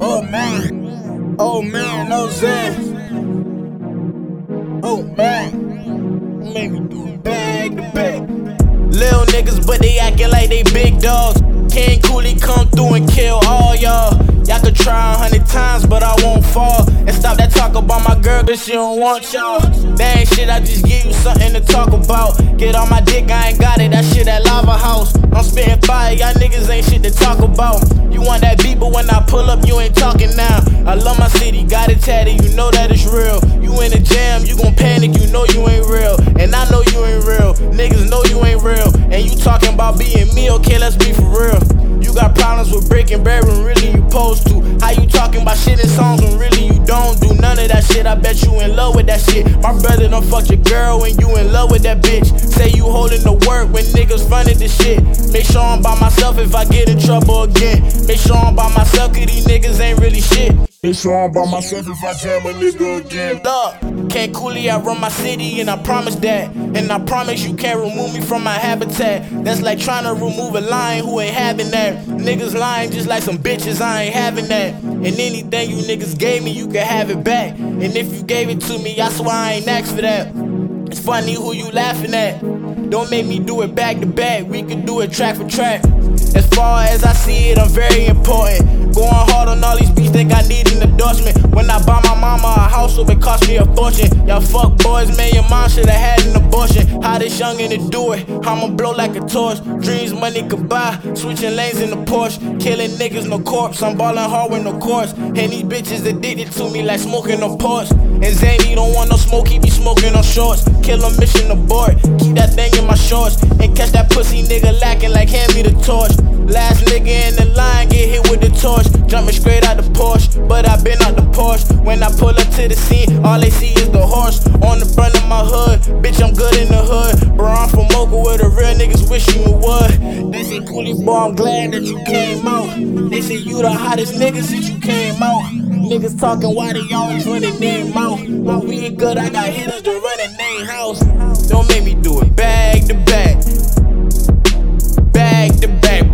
Oh man, oh man, no Zen. Oh man, make me do bag to bag. Little niggas, but they acting like they big dogs. King Cooli come through and kill all y'all. Y'all could try a hundred times, but I won't fall. And stop that talk about my girl, cause she don't want y'all. That shit, I just give you something to talk about. Get on my dick, I ain't got it, pull up, you ain't talking now. I love my city, got it tatted, you know that it's real. You in the jam, you gon' panic, you know you ain't real. And I know you ain't real, niggas know you ain't real. And you talking about being bet you in love with that shit. My brother done fucked your girl when you in love with that bitch. Say you holding the work when niggas running the shit. Make sure I'm by myself if I get in trouble again. Make sure I'm by myself cause these niggas ain't really shit. Sure I'm by myself if I jam a nigga again. Look, can't coolly, I run my city and I promise that. And I promise you can't remove me from my habitat. That's like trying to remove a lion who ain't having that. Niggas lying just like some bitches, I ain't having that. And anything you niggas gave me, you can have it back. And if you gave it to me, I swear I ain't asked for that. It's funny who you laughing at. Don't make me do it back to back, we can do it track for track. As far as I see it, me a fortune. Y'all fuck boys, man, your mom should've had an abortion. How this youngin' to do it? I'ma blow like a torch. Dreams money could buy, switching lanes in the Porsche. Killing niggas, no corpse. I'm ballin' hard with no course. And these bitches addicted to me like smoking on ports. And Zanni don't want no smoke, he be smoking on shorts. Kill a mission abort, keep that thing in my shorts. And catch that pussy torch. Jumping straight out the Porsche, but I been out the Porsche. When I pull up to the scene, all they see is the horse. On the front of my hood, bitch, I'm good in the hood. Bro, I'm from Mocha where the real niggas wish you would. They say, Cooli boy, I'm glad that you came out. They say you the hottest nigga since you came out. Niggas talking why they always running their mouth. When we ain't good, I got hitters to run in their house. Don't make me do it bag to bag. Bag to back.